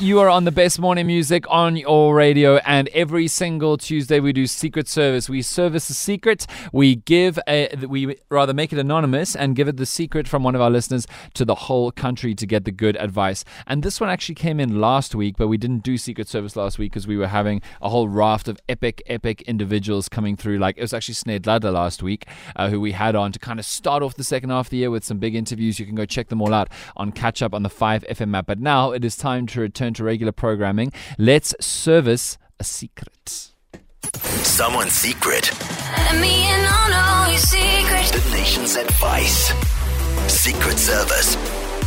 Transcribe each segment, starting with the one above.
You are on the best morning music on your radio, and every single Tuesday we do Secret Service. We service a secret. We give a, we rather make it anonymous and give it the secret from one of our listeners to the whole country to get the good advice. And this one actually came in last week, but we didn't do Secret Service last week because we were having a whole raft of epic, epic individuals coming through. Like it was actually Sneyd Lada last week, uh, who we had on to kind of start off the second half of the year with some big interviews. You can go check them all out on Catch Up on the 5FM app. But now it is time to return to regular programming. Let's service a secret. Someone's secret. Let me in on all your secrets. The nation's advice. Secret Service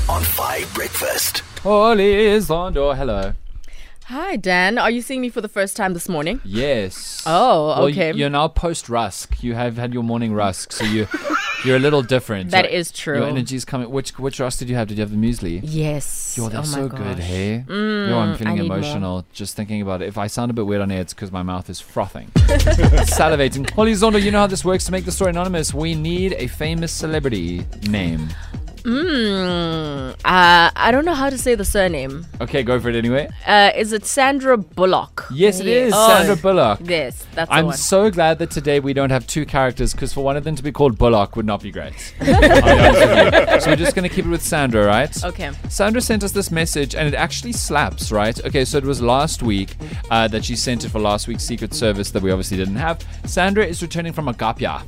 on Five Breakfast. Holly Zondo, hello. Hi, Dan. Are you seeing me for the first time this morning? Yes. Oh, Well, okay. you're now post rusk. You have had your morning rusk, so you you're a little different. That Your- is true. Your energy's coming. Which which rusk did you have? Did you have the muesli? Yes. Yo, they're oh so gosh. good, hey? Mm, Yo, I'm feeling need more. emotional just thinking about it. If I sound a bit weird on air, it's because my mouth is frothing. Salivating. Holly Zondo, you know how this works to make the story anonymous. We need a famous celebrity name. Mm, uh, I don't know how to say the surname. Okay, go for it anyway. Uh, is it Sandra Bullock? Yes, it is Oh, Sandra Bullock. Yes, that's the I'm one. so glad that today we don't have two characters because for one of them to be called Bullock would not be great. I'll be honest with you. So we're just going to keep it with Sandra, right? Okay. Sandra sent us this message and it actually slaps, right? Okay, so it was last week uh, that she sent it for last week's Secret Service that we obviously didn't have. Sandra is returning from a gap year.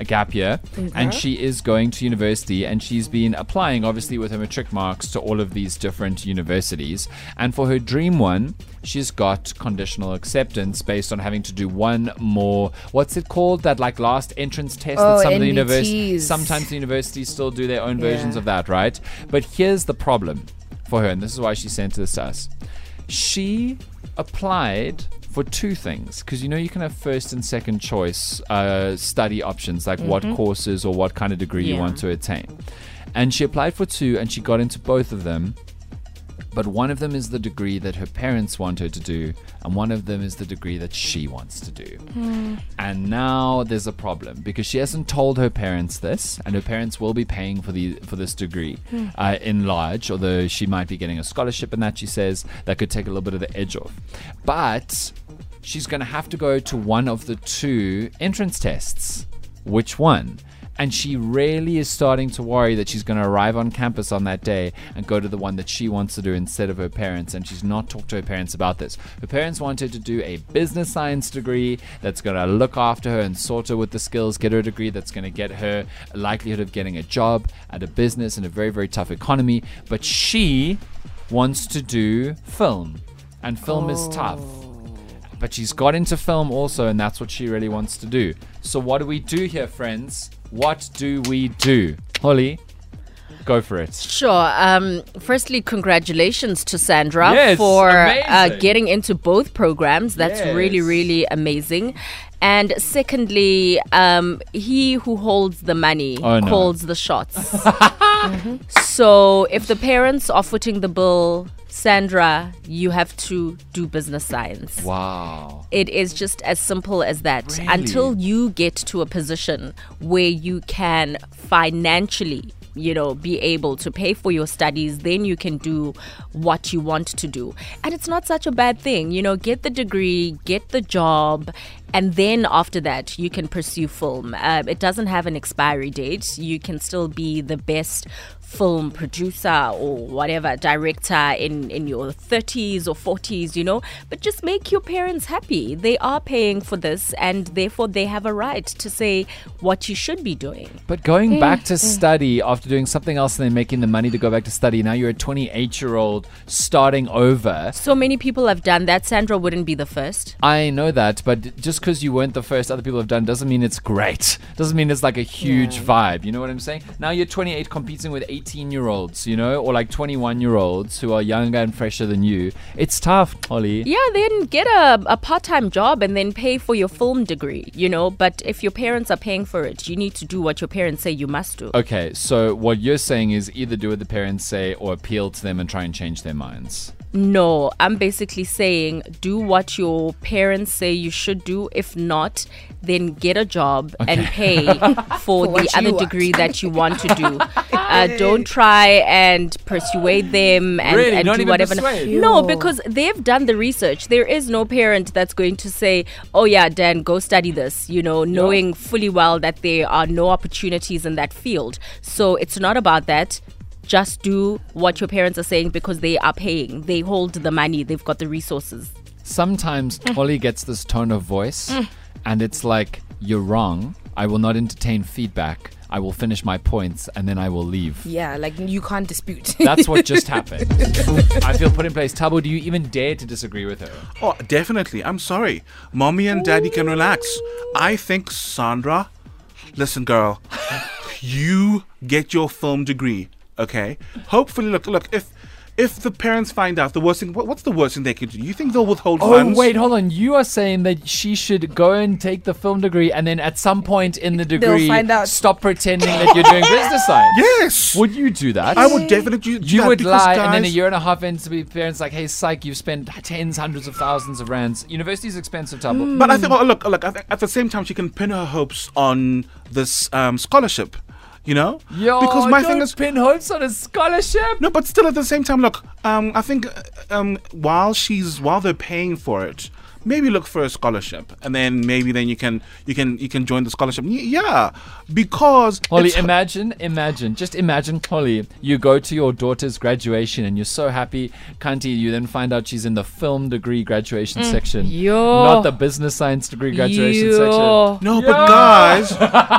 A gap year, and she is going to university, and she's been applying, obviously, with her matric marks to all of these different universities. And for her dream one, she's got conditional acceptance based on having to do one more. What's it called? That like last entrance test Oh, that some of the universities. Sometimes the universities still do their own versions of that, right? But here's the problem for her, and this is why she sent this to us. She applied for two things because you know you can have first and second choice uh, study options, like what courses or what kind of degree you want to attain. And she applied for two, and she got into both of them. But one of them is the degree that her parents want her to do, and one of them is the degree that she wants to do. And now there's a problem because she hasn't told her parents this, and her parents will be paying for the for this degree uh, in large. Although she might be getting a scholarship, and that she says that could take a little bit of the edge off. But she's going to have to go to one of the two entrance tests. Which one? And she really is starting to worry that she's going to arrive on campus on that day and go to the one that she wants to do instead of her parents. And she's not talked to her parents about this. Her parents want her to do a business science degree that's going to look after her and sort her with the skills, get her a degree that's going to get her a likelihood of getting a job at a business in a very, very tough economy. But she wants to do film. And film is tough oh. but she's got into film also, and that's what she really wants to do. So, what do we do here, friends? What do we do? Holly, go for it. Sure. Um, firstly, congratulations to Sandra Yes, for uh, getting into both programs. That's really, Yes. really amazing. And secondly, um, he who holds the money Oh, no. calls the shots. Mhm. So if the parents are footing the bill, Sandra, you have to do business science. Wow. It is just as simple as that. Really? Until you get to a position where you can financially, you know, be able to pay for your studies, then you can do what you want to do. And it's not such a bad thing. You know, get the degree, get the job, and then after that, you can pursue film. Uh, it doesn't have an expiry date. You can still be the best film producer or whatever director in in your 30s or 40s you know but just make your parents happy they are paying for this and therefore they have a right to say what you should be doing But going back to study after doing something else and then making the money to go back to study, now you're a 28 year old starting over. so many people have done that sandra wouldn't be the first I know that, but just because you weren't the first other people have done doesn't mean it's great. Doesn't mean it's like a huge vibe. You know what I'm saying? Now you're 28 competing with 18 year olds, you know, or like 21 year olds who are younger and fresher than you. It's tough, Holly. yeah then get a, a part-time job and then pay for your film degree you know but if your parents are paying for it you need to do what your parents say you must do Okay, so what you're saying is either do what the parents say or appeal to them and try and change their minds. No, I'm basically saying do what your parents say you should do. If not, then get a job and pay for, the other degree that you want to do. uh, don't try and persuade them and, Really? and do whatever. persuade? No, because they've done the research. There is no parent that's going to say, "Oh yeah, Dan, go study this," you know, knowing fully well that there are no opportunities in that field. So it's not about that. Just do what your parents are saying because they are paying. They hold the money. They've got the resources. Sometimes mm. Holly gets this tone of voice, mm. and it's like, You're wrong. I will not entertain feedback. I will finish my points and then I will leave. Yeah, like you can't dispute. That's what just happened. I feel put in place. Tabo, do you even dare to disagree with her? Oh, definitely. I'm sorry. Mommy and daddy can relax. I think, Sandra, listen, girl, you get your film degree, okay? Hopefully, look, look, if if the parents find out the worst thing, what, what's the worst thing they could do? You think they'll withhold funds? Oh, funds? wait, hold on. You are saying that she should go and take the film degree and then at some point in the degree find out. stop pretending that you're doing business science. Yes. Would you do that? I would definitely do You that would because, lie, and then a guys- year and a half into be parents like, "Hey, psych, you've spent tens, hundreds of thousands of rands. University's expensive, Tabo. But I think, well, look, look. I think at the same time, she can pin her hopes on this um, scholarship. You know, Yo, because my thing is, pin hopes on a scholarship. no, but still at the same time, look. Um, I think um, while she's while they're paying for it, maybe look for a scholarship, and then maybe then you can you can you can join the scholarship. Yeah, because Holly, imagine, imagine, just imagine, Holly, you go to your daughter's graduation and you're so happy. Kanti, you then find out she's in the film degree graduation mm. section, Yo. not the business science degree graduation Yo. section. No, but guys,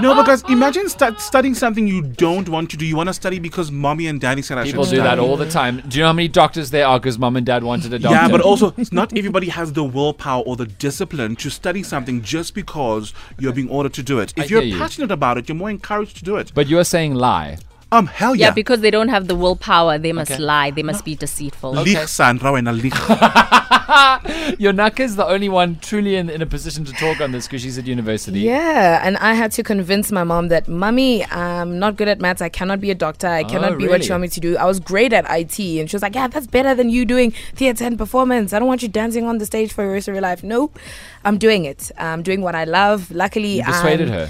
no, but guys, imagine stu- studying something you don't want to do. You want to study because mommy and daddy said I People should do that all the time. Do you know how many doctors there are because mom and dad wanted a doctor? Yeah, but also not everybody has the willpower or the discipline to study something just because you're being ordered to do it. If I you're hear you. passionate about it, you're more encouraged to do it. But you're saying lie. Um, hell Yeah, yeah. because they don't have the willpower. They must Okay. lie. They must be deceitful. Lieg, Sandra, and a lieg. Yonaka's the only one truly in, in a position to talk on this because she's at university. Yeah, and I had to convince my mom that, Mummy, I'm not good at maths. I cannot be a doctor. I cannot be what really? you want me to do. I was great at IT. And she was like, Yeah, that's better than you doing theater and performance. I don't want you dancing on the stage for the rest of your life. No, I'm doing it. I'm doing what I love. Luckily, You persuaded um, her.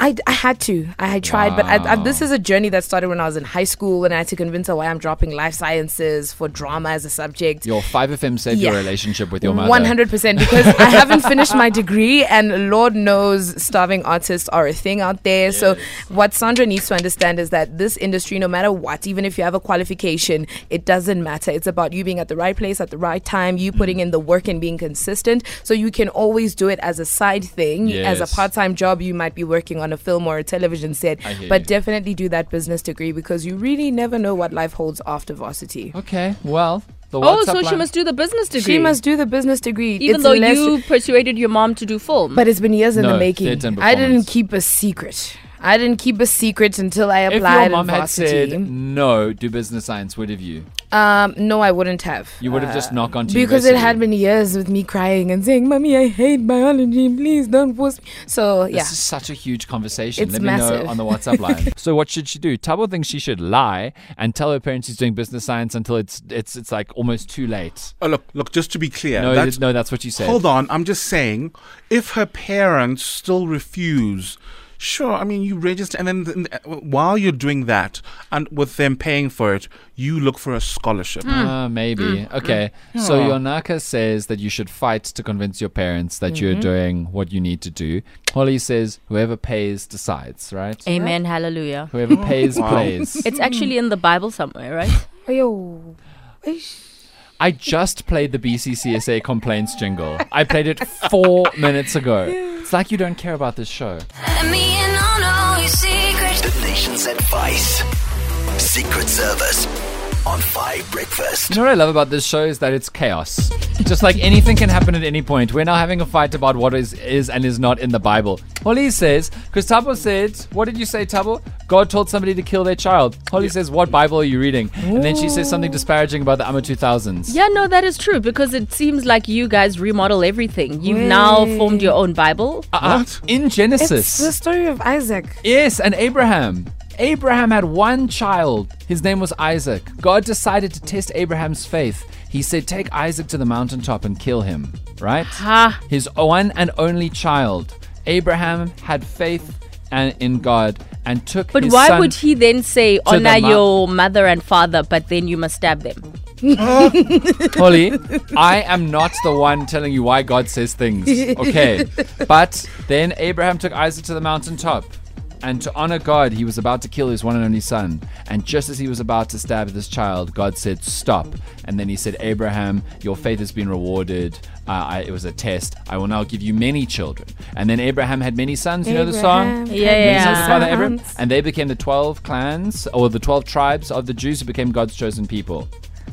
I, I had to. I had tried, but I, I, this is a journey that started when I was in high school and I had to convince her why I'm dropping life sciences for drama as a subject. Your 5FM saved your relationship with your mother. One hundred percent because I haven't finished my degree, and Lord knows starving artists are a thing out there. So what Sandra needs to understand is that this industry, no matter what, even if you have a qualification, it doesn't matter. It's about you being at the right place at the right time, you Mm. putting in the work and being consistent. So you can always do it as a side thing, as a part-time job. You might be working on a film or a television set, but you. definitely do that business degree because you really never know what life holds after varsity. Okay, well, the Oh, WhatsApp so she must do the business degree. She must do the business degree, even It's though you persuaded your mom to do film. But it's been years in No, the making. I didn't keep a secret. I didn't keep a secret until I applied. If applied your mom in had said no, do business science, would have you? Um, no, I wouldn't have. You would have just knocked on to because it had been years with me crying and saying, "Mommy, I hate biology. Please don't force me." So yeah, This is such a huge conversation. It's Let me massive. know on the WhatsApp line. so what should she do? Tabo thinks she should lie and tell her parents she's doing business science until it's it's it's like almost too late. Oh, look, look, just to be clear. no, that's, no, that's what you said. Hold on, I'm just saying, if her parents still refuse, sure, I mean, you register, and then th- th- uh, while you're doing that, and with them paying for it, you look for a scholarship. Uh, maybe. Hmm. Hmm. Okay. So Yonaka says that you should fight to convince your parents that you're mm-hmm. doing what you need to do. Holly says whoever pays decides, right? Amen. Hallelujah. Whoever oh, pays Wow. plays. It's actually in the Bible somewhere, right? Ayo. I just played the BCCSA complaints jingle. I played it four minutes ago. It's like you don't care about this show. Advice. Secret Service on Five Breakfast. You know what I love about this show is that it's chaos. Just like anything can happen at any point. We're now having a fight about what is is and is not in the Bible. Holly says, because Tabo said, what did you say, Tabo? God told somebody to kill their child. Holly says, what Bible are you reading? And then she says something disparaging about the Amma 2000s. Yeah, no, that is true because it seems like you guys remodel everything. You've now formed your own Bible. Uh-uh. In It's Genesis. the story of Isaac. yes, and Abraham. Abraham had one child. His name was Isaac. God decided to test Abraham's faith. He said, Take Isaac to the mountaintop and kill him, right? Ha. His one and only child. Abraham had faith and in God and took But why would he then say honor mou- your mother and father, but then you must stab them? Holly, I am not the one telling you why God says things. Okay. But then Abraham took Isaac to the mountaintop. And to honor God, he was about to kill his one and only son. And just as he was about to stab this child, God said, Stop. And then he said, Abraham, your faith has been rewarded. Uh, I, it was a test. I will now give you many children. And then Abraham had many sons. You know the song? Abraham Yeah, Many yeah. sons of many Father Abraham. And they became the 12 clans or the 12 tribes of the Jews who became God's chosen people.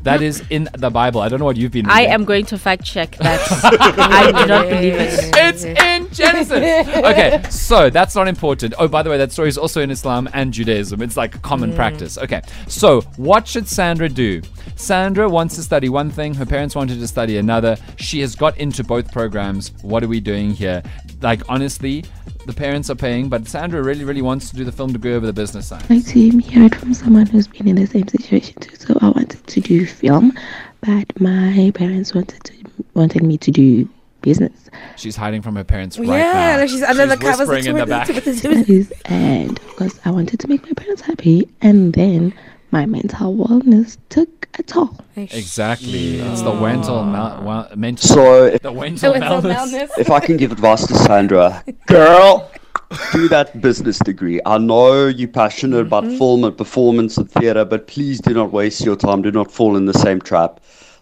That is in the Bible. I don't know what you've been I am going to fact check that. I do not believe it. It's in Genesis. Okay, so that's not important. Oh, by the way, that story is also in Islam and Judaism. It's like a common mm. practice. Okay, so what should Sandra do? Sandra wants to study one thing, her parents wanted to study another. She has got into both programs. What are we doing here? Like, honestly, the parents are paying, but Sandra really, really wants to do the film to degree over the business side. like to hear it from someone who's been in the same situation too. So I wanted to do film, but my parents wanted to wanted me to do business. She's hiding from her parents right yeah, now. no, she's under the covers. whispering in the back. Studies, and of course I wanted to make my parents happy, and then my mental wellness took a toll. Exactly. It's the mental, ah. mal- well, mental, So if, the mental wellness. if I can give advice to Sandra, girl, do that business degree. I know you're passionate about mm-hmm. film and performance and theater, but please do not waste your time. Do not fall in the same trap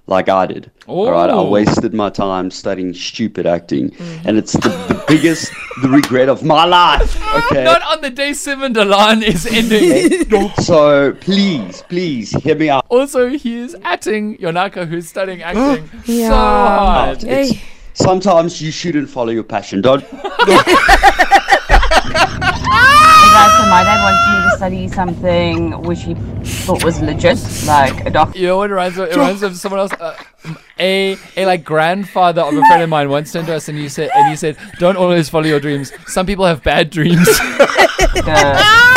like I did. All right, I Oh. wasted my time studying stupid acting, mm. and it's the, the biggest the regret of my life. Okay. Not on the day Simon Delan is ending. So please, please hear me out. also, he is acting Yonaka, who's studying acting so Yeah. hard. Oh, it's- sometimes you shouldn't follow your passion. Don't guys, so my dad wanted me to study something which he thought was legit, like a doctor. You know what it reminds me? It reminds me of someone else. Uh, a a like grandfather of a friend of mine once turned to us and he said and he said, "Don't always follow your dreams. Some people have bad dreams."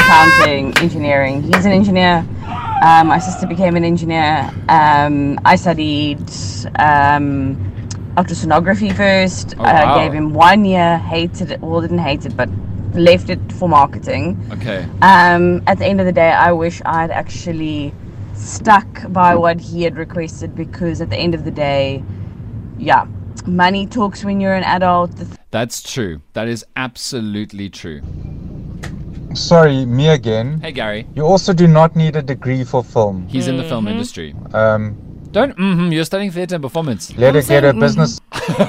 accounting, engineering. He's an engineer. Um, my sister became an engineer. Um, I studied um, ultrasonography first. Oh, I wow. gave him one year, hated it, well, didn't hate it, but left it for marketing. okay. Um, at the end of the day, I wish I'd actually stuck by what he had requested because at the end of the day, yeah, money talks when you're an adult. That's true. That is absolutely true. Sorry, me again. Hey Gary, You also do not need a degree for film. he's in the film industry. Um, Don't. Mm-hmm, you're studying theater and performance. let her get a saying, business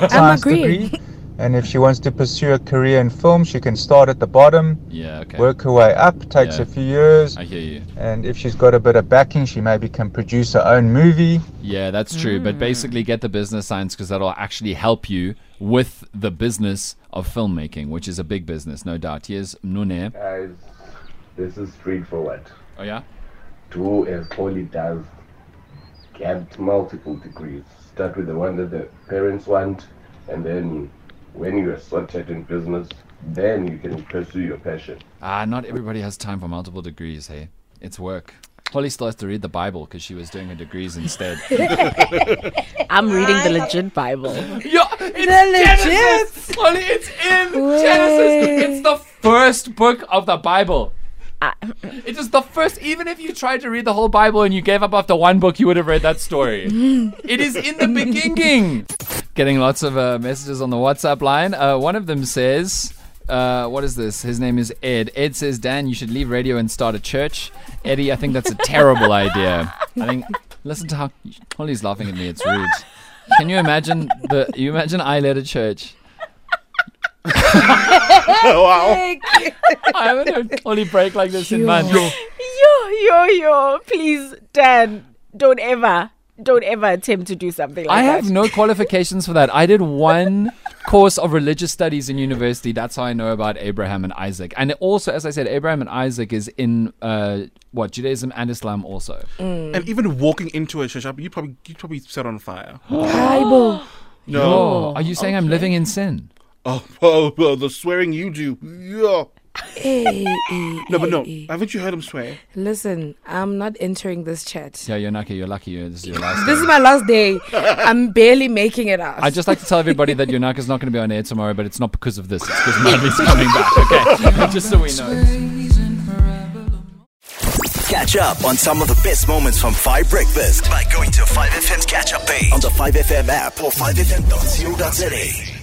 science agreeing. degree. And if she wants to pursue a career in film, she can start at the bottom, Yeah. Okay. work her way up, takes Yeah. a few years. I hear you. And if she's got a bit of backing, she maybe can produce her own movie. Yeah, that's true. But hmm. basically, get the business science because that'll actually help you with the business of filmmaking, which is a big business, no doubt. Here's Nune. Guys, this is straightforward. Oh yeah. Do as Holly does. Get multiple degrees. Start with the one that the parents want, and then when you are sorted in business, then you can pursue your passion. Ah, not everybody has time for multiple degrees. Hey, it's work. Holly still has to read the Bible because she was doing her degrees instead. I'm reading the legit Bible. Yo, it's Genesis. Holly, it's in Genesis. It's the first book of the Bible. It is the first. Even if you tried to read the whole Bible and you gave up after one book, you would have read that story. it is in the beginning. Getting lots of uh, messages on the WhatsApp line. Uh, one of them says, uh, "What is this?" His name is Ed. Ed says, "Dan, you should leave radio and start a church." Eddie, I think that's a terrible idea. I think. Listen to how Holly's laughing at me. It's rude. Can you imagine the? You imagine I led a church. wow. I haven't heard Holly break like this in months. Yo, yo, yo. Please, Dan, don't ever, don't ever attempt to do something like I that. I have no qualifications for that. I did one course of religious studies in university. That's how I know about Abraham and Isaac. And also, as I said, Abraham and Isaac is in uh, what Judaism and Islam also. And even walking into a church, you probably you probably set on fire. Bible. No. Are you saying I'm living in sin? Oh, oh, oh, the swearing you do. Yeah. Hey, hey, No, but no. hey. Haven't you heard him swear? Listen, I'm not entering this chat. Yeah, you're lucky. You're lucky. This is your last. This day. is my last day. I'm barely making it out. I'd just like to tell everybody that Yonaka's not going to be on air tomorrow, but it's not because of this. It's because Mandy's coming back. Okay, just so we know. Catch up on some of the best moments from 5 Breakfast by going to 5FM's catch up page on the 5FM app or 5FM.co.za.